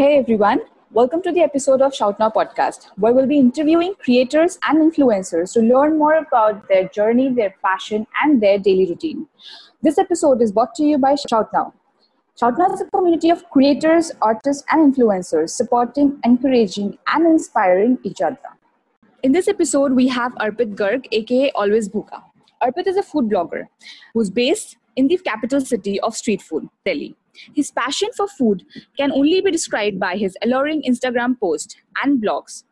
Hey everyone, welcome to the episode of Shout Now podcast, where we'll be interviewing creators and influencers to learn more about their journey, their passion, and their daily routine. This episode is brought to you by Shout Now. Shout Now is a community of creators, artists, and influencers supporting, encouraging, and inspiring each other. In this episode, we have Arpit Garg, aka Always Bhuka. Arpit is a food blogger who's based in the capital city of street food, Delhi. His passion for food can only be described by his alluring Instagram posts and blogs.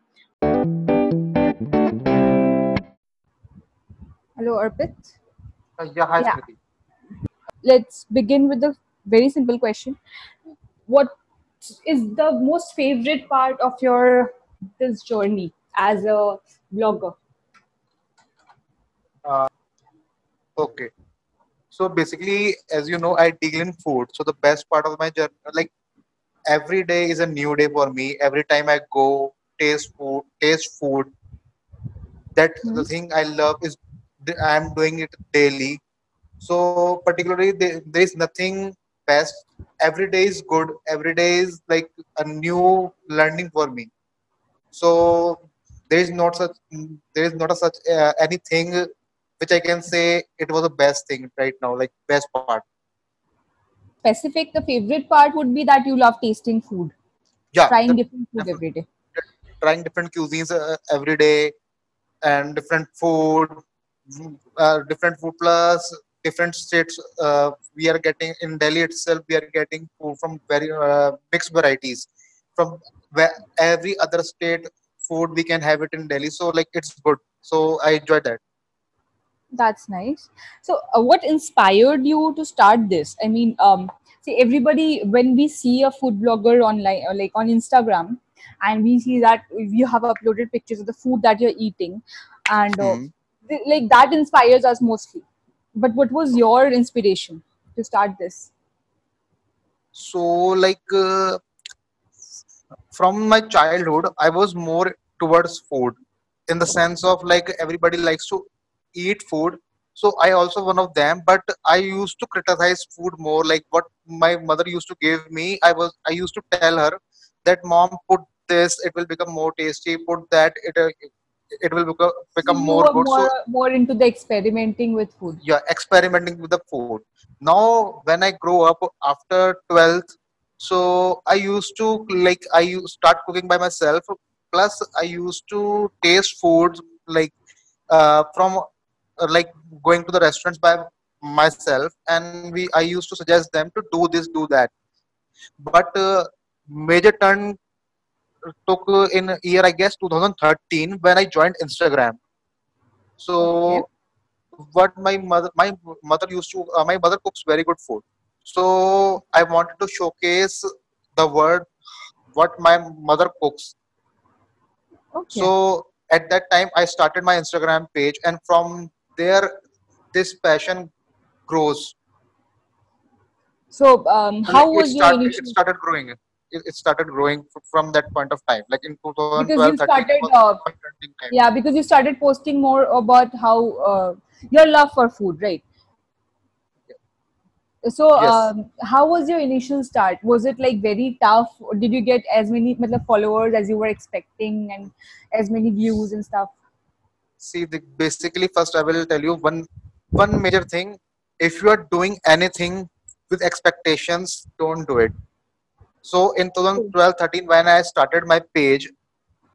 Hello, Arpit. Uh, yeah, hi, Yeah. Smriti. Let's begin with a very simple question. What is the most favorite part of your this journey as a blogger? Okay. So basically, as you know, I deal in food. So the best part of my journey, like every day is a new day for me. Every time I go taste food, taste food. That the Mhm. thing I love is I'm doing it daily. So particularly, there, there is nothing best. Every day is good. Every day is like a new learning for me. So there is not such there is not a such uh, anything which I can say it was the best thing right now, like best part. Specific, the favorite part would be that you love tasting food, Yeah, trying the- different food every day. trying different cuisines uh, every day and different food, mm, uh, different food plus different states. Uh, we are getting in Delhi itself. We are getting food from very uh, mixed varieties from where every other state food we can have it in Delhi. So like it's good. So I enjoy that. That's nice. So, uh, what inspired you to start this? I mean, um, see, everybody, when we see a food blogger online, or like on Instagram, and we see that you have uploaded pictures of the food that you're eating, and uh, Mhm. th- like that inspires us mostly. But what was your inspiration to start this? So like uh, from my childhood, I was more towards food in the sense of like everybody likes to eat food. So I also one of them, but I used to criticize food more. Like what my mother used to give me, I was I used to tell her that mom put this, it will become more tasty. Put that, it uh, it will become become you more good. So more more into the experimenting with food. yeah experimenting with the food now when i grow up after 12th so i used to like i used start cooking by myself plus i used to taste foods like uh, from like going to the restaurants by myself and we i used to suggest them to do this do that but uh, major turn took uh, in year i guess 2013 when i joined instagram so Okay. what my mother my mother used to uh, my mother cooks very good food so i wanted to showcase the word what my mother cooks Okay. so at that time i started my instagram page and from there this passion grows So, um, how was it your initial? it started growing it, it started growing from that point of time like in 2012 Because you started, was uh, my trending time yeah, because you started posting more about how uh, your love for food, right? So, yes um, how was your initial start? Was it like very tough? Or did you get as many matlab, followers as you were expecting and as many views and stuff? See the, basically first i will tell you one one major thing. If you are doing anything with expectations don't do it. So in 2012 13 when i started my page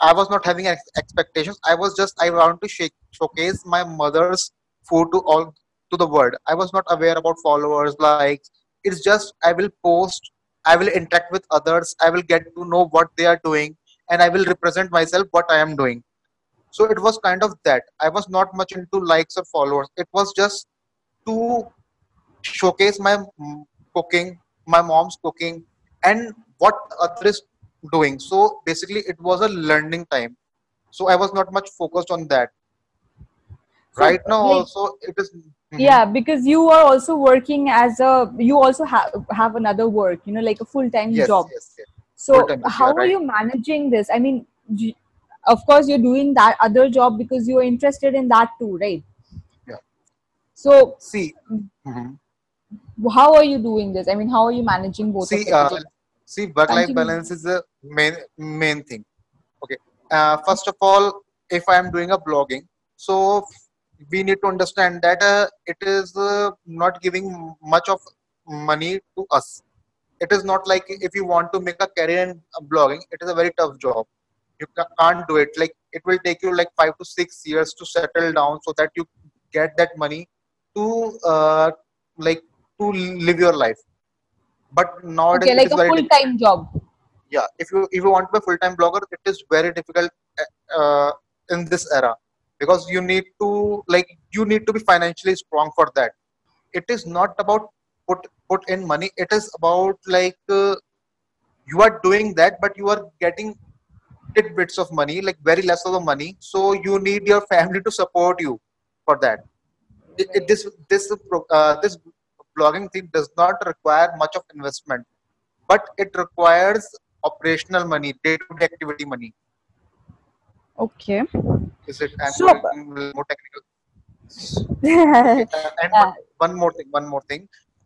i was not having expectations. I was just i want to shake, showcase my mother's food to all to the world. I was not aware about followers likes. It's just i will post i will interact with others. I will get to know what they are doing and i will represent myself what i am doing so it was kind of that. I was not much into likes or followers. It was just to showcase my cooking my mom's cooking and what other is doing. So basically it was a learning time. So i was not much focused on that. So, right now like, also it is Mhm. yeah, because you are also working as a, you also have have another work, you know, like a full time yes job. yes yes. So, full time how yeah are right. you managing this? I mean, of course, you're doing that other job because you're interested in that too, right? yeah So, see mhm. how are you doing this? I mean, how are you managing both of see uh. See, work-life balance is the main main thing. Okay. Uh, first of all, if I am doing a blogging, so we need to understand that uh, it is uh, not giving much of money to us. It is not like if you want to make a career in blogging, it is a very tough job. You can't do it. Like it will take you like five to six years to settle down so that you get that money to uh, like to live your life. But nowadays Okay, like a full time job. yeah if you if you want to be a full-time blogger it is very difficult uh, in this era because you need to like you need to be financially strong for that it is not about put put in money it is about like uh, you are doing that but you are getting tidbits of money like very less of the money so you need your family to support you for that it, it- this this uh, this blogging thing does not require much of investment but it requires operational money day-to-day activity money Okay. is it i'm So- going a little more technical yeah. Uh, and one, one more thing one more thing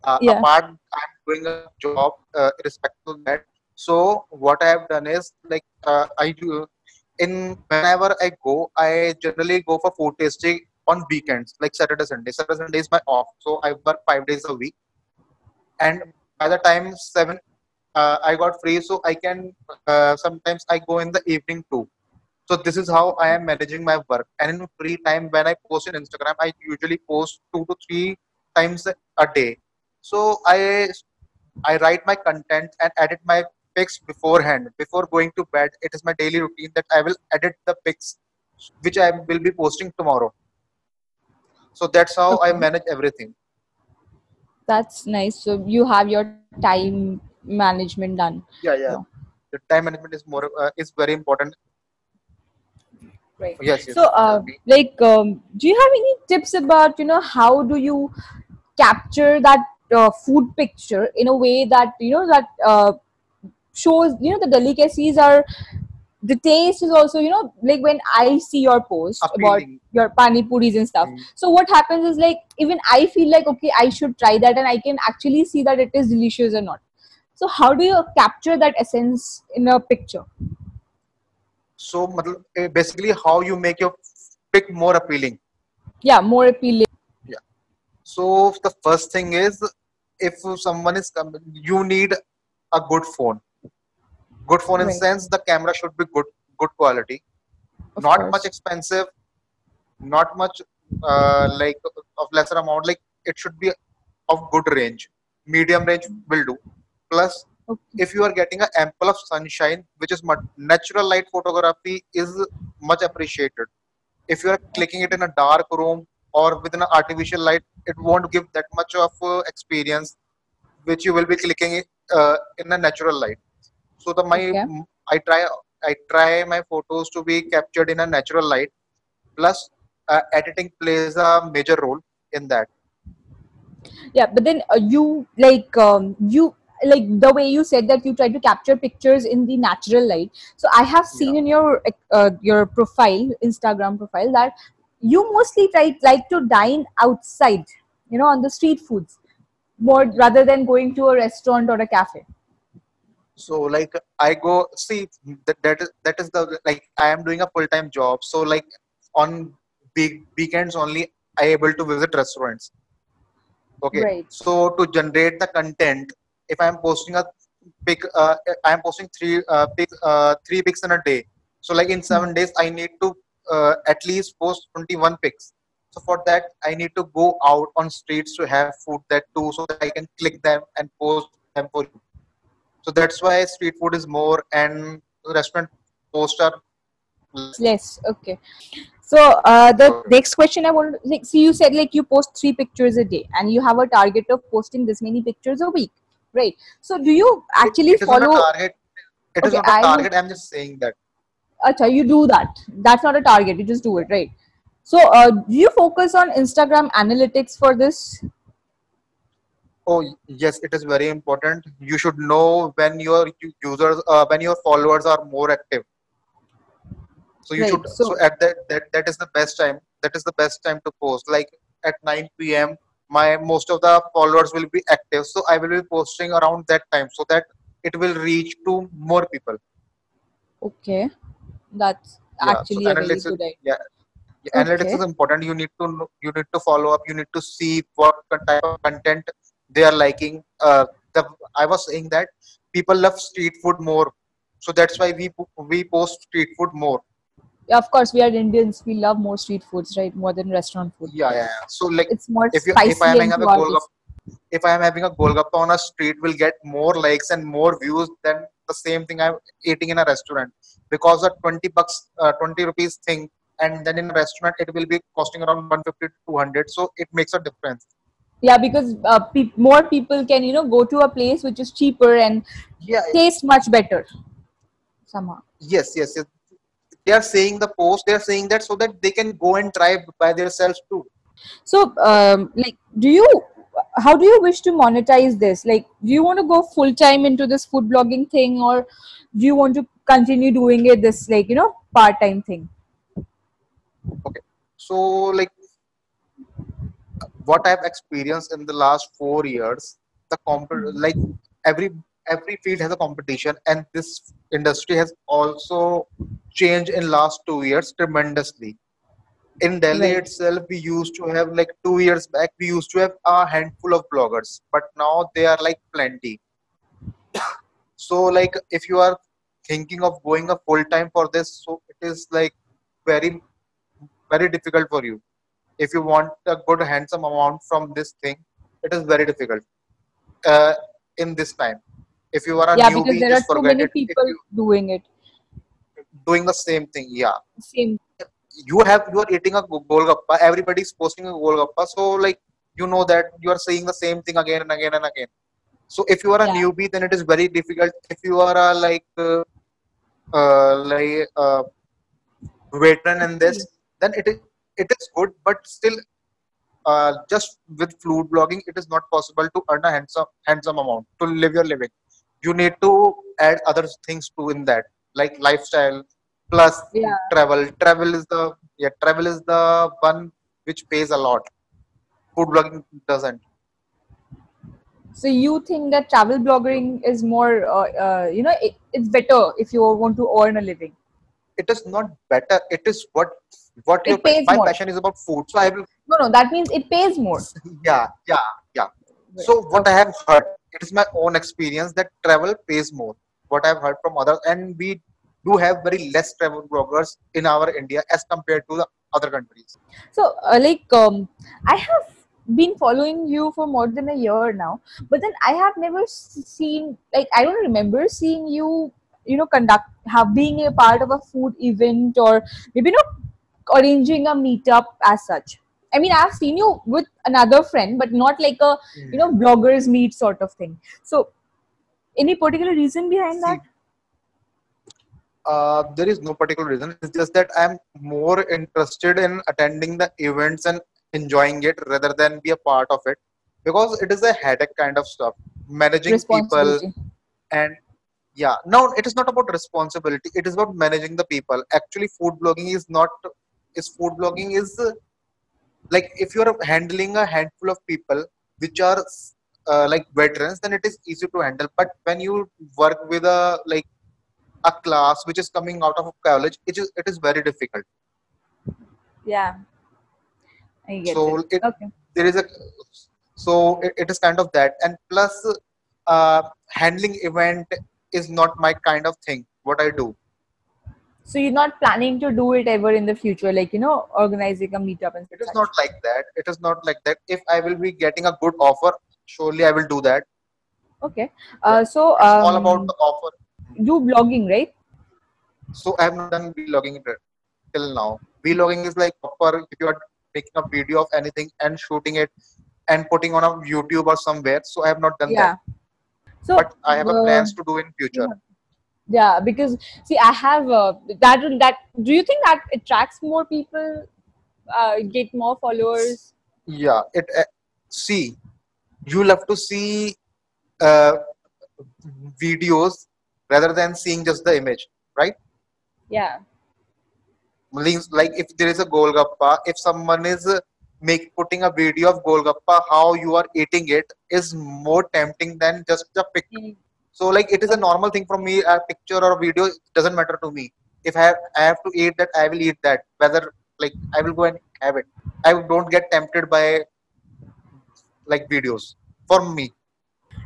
uh, Yeah. apart i'm doing a job uh, respect to that so what i have done is like uh, i do in whenever i go i generally go for food tasting on weekends like saturday sunday. Saturday sunday is my off so i work five days a week. And by the time seven uh, i got free so i can uh, sometimes i go in the evening too. So this is how i am managing my work. And in free time when i post in instagram i usually post two to three times a day. So i i write my content and edit my pics beforehand before going to bed it is my daily routine that i will edit the pics which i will be posting tomorrow so that's how i manage everything That's nice. So you have your time management done. yeah yeah Yeah. the time management is more uh, is very important Right. yes, yes So, uh, like, um, do you have any tips about you know how do you capture that uh, food picture in a way that you know that uh, shows you know the delicacies are the taste is also you know like when I see your post about your pani puris and stuff. Mm. So what happens is like even I feel like okay I should try that and I can actually see that it is delicious or not. So how do you capture that essence in a picture? so eh, basically how you make your pic more appealing Yeah, more appealing. Yeah so the first thing is if someone is coming you need a good phone good phone in sense the camera should be good good quality. Of not course. much expensive not much uh, like of lesser amount like it should be of good range. Medium range will do. Plus Okay. if you are getting an ample of sunshine which is natural light photography is much appreciated. If you are clicking it in a dark room or within an artificial light it won't give that much of uh, experience which you will be clicking it uh, in a natural light so the my Okay. i try i try my photos to be captured in a natural light plus uh, editing plays a major role in that. Yeah but then uh, you like um, you like the way you said that you try to capture pictures in the natural light. So i have seen in your uh, your profile instagram profile that you mostly try like to dine outside you know on the street foods more rather than going to a restaurant or a cafe so like i go see that, that is that is the like i am doing a full-time job. So like on big weekends only i able to visit restaurants. Okay. Right. so to generate the content if i am posting a pic uh, i am posting three uh, pic, uh, three pics in a day. So like in seven days i need to uh, at least post 21 pics. So for that i need to go out on streets to have food that too so that i can click them and post them for you so that's why street food is more and restaurant posts are less. yes okay so uh, the next question i want like see you said like you post three pictures a day and you have a target of posting this many pictures a week right so do you actually it is not follow a target it is Okay, not a I target i'm just saying that Acha, you do that. That's not a target. You just do it, right? So, uh, do you focus on Instagram analytics for this? Oh yes, it is very important. You should know when your users, uh, when your followers are more active. So you Right, should. so- So, at that, that that is the best time. That is the best time to post. Like at 9 p.m., my most of the followers will be active. So I will be posting around that time, so that it will reach to more people. Okay. That's Yeah, so actually a very analytics is, good idea. yeah, yeah, analytics Okay. is important. You need to you need to follow up. You need to see what type of content they are liking. Uh, the I was saying that people love street food more, so that's why we we post street food more. Yeah, of course, we are Indians. We love more street foods, right? More than restaurant food. Yeah, yeah. yeah. So like It's more if you if I am having a golgappa, if I am having a golgappa on a street, will get more likes and more views than the same thing I'm eating in a restaurant because a 20 bucks, uh, 20 rupees thing, and then in a restaurant it will be costing around 150 to 200. So it makes a difference. Yeah, because uh, pe- more people can, you know, go to a place which is cheaper and Yeah. taste much better somehow. Yes. Yes. yes. They are saying the post. They are saying that so that they can go and try by themselves too. So, um, like, do you, how do you wish to monetize this? Like, do you want to go full time into this food blogging thing, or do you want to continue doing it this, like, you know, part time thing? Okay. So like what I've experienced in the last four years, the comp hmm. like every every field has a competition, and this industry has also changed in last two years tremendously. In Delhi Right. itself, we used to have like two years back, we used to have a handful of bloggers, but now they are like plenty. So like if you are thinking of going a full time for this, so it is like very very difficult for you if you want a good handsome amount from this thing it is very difficult uh, in this time if you are a Yeah, newbie because there are just too forget many it people you doing it. doing the same thing yeah Same. you have you are eating a go- golgappa everybody is posting a golgappa so like you know that you are saying the same thing again and again and again so if you are a Yeah. newbie then it is very difficult if you are a like uh, uh, like uh, veteran in this then it is it is good but still uh, just with food blogging it is not possible to earn a handsome handsome amount to live your living you need to add other things to in that like lifestyle plus Yeah. travel travel is the yeah travel is the one which pays a lot food blogging doesn't So you think that travel blogging is more, uh, uh, you know, it, it's better if you want to earn a living. It is not better. It is what what It your my more. passion is about food. So i will No, no, that means it pays more. yeah yeah yeah. So what i have heard it is my own experience that travel pays more. What i've heard from others and we do have very less travel bloggers in our india as compared to the other countries. So, uh, like, um, I have been following you for more than a year now, but then I have never seen, like, I don't remember seeing you, you know, conduct, have being a part of a food event or maybe not arranging a meetup as such. I mean, I've seen you with another friend, but not like a, you know, bloggers meet sort of thing. So, any particular reason behind that? uh, there is no particular reason. It's just that I'm more interested in attending the events and enjoying it rather than be a part of it because it is a headache kind of stuff. Managing people and yeah, no, it is not about responsibility. It is about managing the people. Actually, food blogging is not. Is food blogging is uh, like if you are handling a handful of people which are uh, like veterans, then it is easy to handle. But when you work with a like a class which is coming out of college, it is it is very difficult. Yeah. I get So it. it, Okay. there is a so it, it is kind of that, and plus uh, handling event is not my kind of thing. What I do. So you're not planning to do it ever in the future, like you know, organizing a meetup and It is not like that. It is not like that. If I will be getting a good offer, surely I will do that. Okay. Uh, so It's all um, about the offer. you blogging, right? So I have not done vlogging till now. Vlogging is like proper if you are making a video of anything and shooting it and putting on a YouTube or somewhere. So I have not done Yeah. So. But I have a uh, plans to do in future. yeah, because see, I have uh, that. That do you think that attracts more people, uh, get more followers? Yeah. It uh, see, you love to see uh, videos rather than seeing just the image, right? Yeah. Like if there is a golgappa, if someone is uh, make putting a video of golgappa, how you are eating it is more tempting than just a pic. Mm. So like it is a normal thing for me. A picture or a video doesn't matter to me. If I have, I have to eat that, I will eat that. Whether like I will go and have it. I don't get tempted by like videos for me.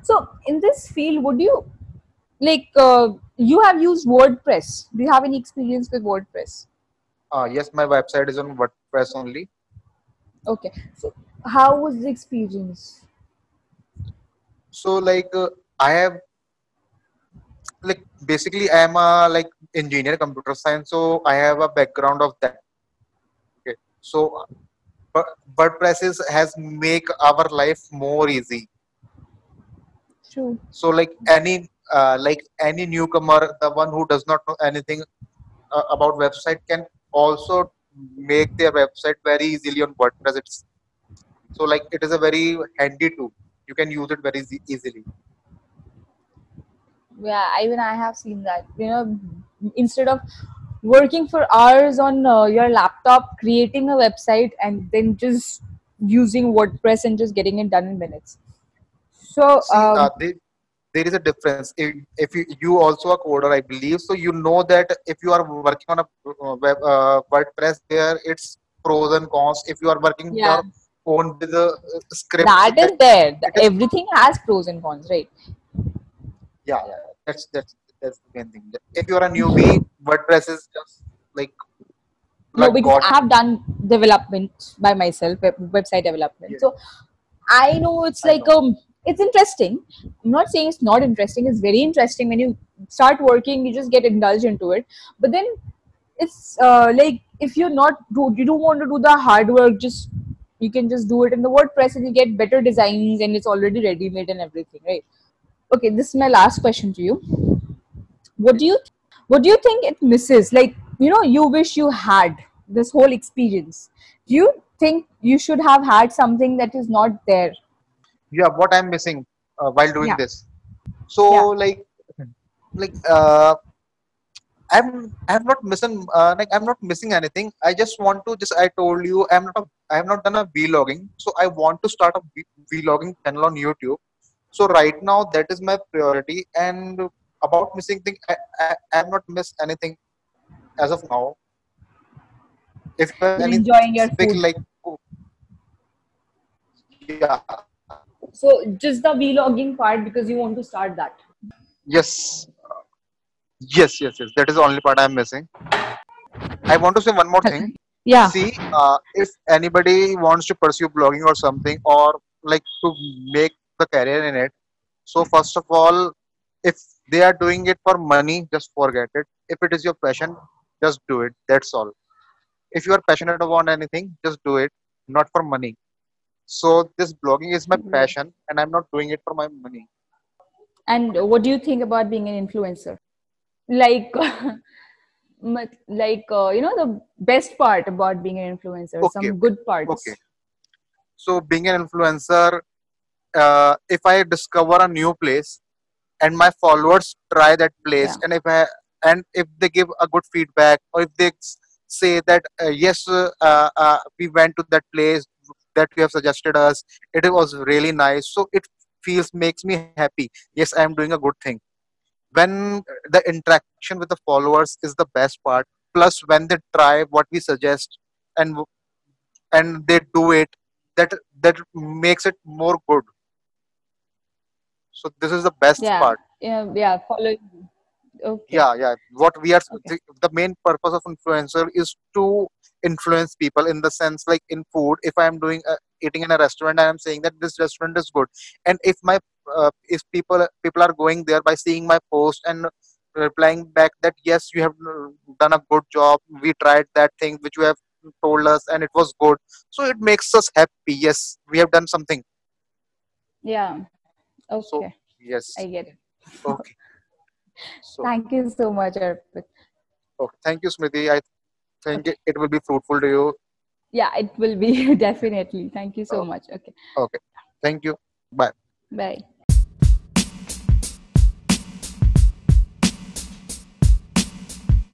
So in this field, would you like uh, you have used WordPress? Do you have any experience with WordPress? Uh, yes, my website is on WordPress only. Okay. So how was the experience? So like uh, I have like basically I am a like engineer computer science, so I have a background of that. Okay. So but WordPress is, has make our life more easy. True. So like any uh, like any newcomer, the one who does not know anything uh, about website can also make their website very easily on WordPress. It's so like it is a very handy tool. You can use it very easily. Yeah, even I have seen that. You know, instead of working for hours on uh, your laptop, creating a website, and then just using WordPress and just getting it done in minutes. So, See, um, uh, there, there is a difference. If, if you, you also a coder, I believe, so you know that if you are working on a uh, web uh, WordPress, there it's pros and cons. If you are working Yeah. your own with a uh, script, that is there. Everything has pros and cons, right? yeah, yeah, that's that's that's the main thing. If you are a newbie, WordPress is just like no like because God. i have done development by myself web, website development Yeah. so i know it's I like um it's interesting. I'm not saying it's not interesting. It's very interesting. When you start working you just get indulged into it. But then it's uh, like if you're not do you don't want to do the hard work just you can just do it in the wordpress and you get better designs and it's already ready made and everything right? Okay this is my last question to you. What do you what do you think it misses? Like you know you wish you had this whole experience. Do you think you should have had something that is not there yeah what i'm missing uh, while doing Yeah. this. So like like uh i'm i'm not missing uh, like i'm not missing anything. I just want to just i told you i'm not i have not done a vlogging. So i want to start a vlogging channel on youtube. So right now that is my priority. And about missing thing i i, have not missed anything as of now. If you have You're enjoying your food. like yeah so just the vlogging part because you want to start that Yes. Yes, yes, yes. That is the only part I'm missing. I want to say one more thing. yeah See, uh, if anybody wants to pursue blogging or something, or like to make the career in it, so first of all, if they are doing it for money, just forget it. If it is your passion, just do it. That's all. If you are passionate about anything, just do it, not for money. So this blogging is my Mhm. passion, and I'm not doing it for my money. and what do you think about being an influencer like like uh, you know the best part about being an influencer Okay, some good parts Okay. So being an influencer, uh, if I discover a new place and my followers try that place, Yeah. and if I and if they give a good feedback, or if they say that uh, yes, uh, uh, we went to that place that you have suggested us, it was really nice. So it feels makes me happy. Yes, I am doing a good thing. When the interaction with the followers is the best part. Plus, when they try what we suggest and and they do it that that makes it more good so this is the best yeah part yeah yeah follow okay yeah yeah what we are Okay. the, the main purpose of influencer is to influence people in the sense like in food if i am doing uh, eating in a restaurant i am saying that this restaurant is good. And if my uh, if people people are going there by seeing my post and replying back that yes you have uh, done a good job. We tried that thing which you have told us and it was good. So it makes us happy. Yes we have done something. Yeah. So okay. yes. I get it. Okay. So thank you so much Arpit. okay. Thank you smriti. I think it, it will be fruitful to you. Yeah it will be definitely. Thank you so Okay. much. Okay. Okay. Thank you. Bye. Bye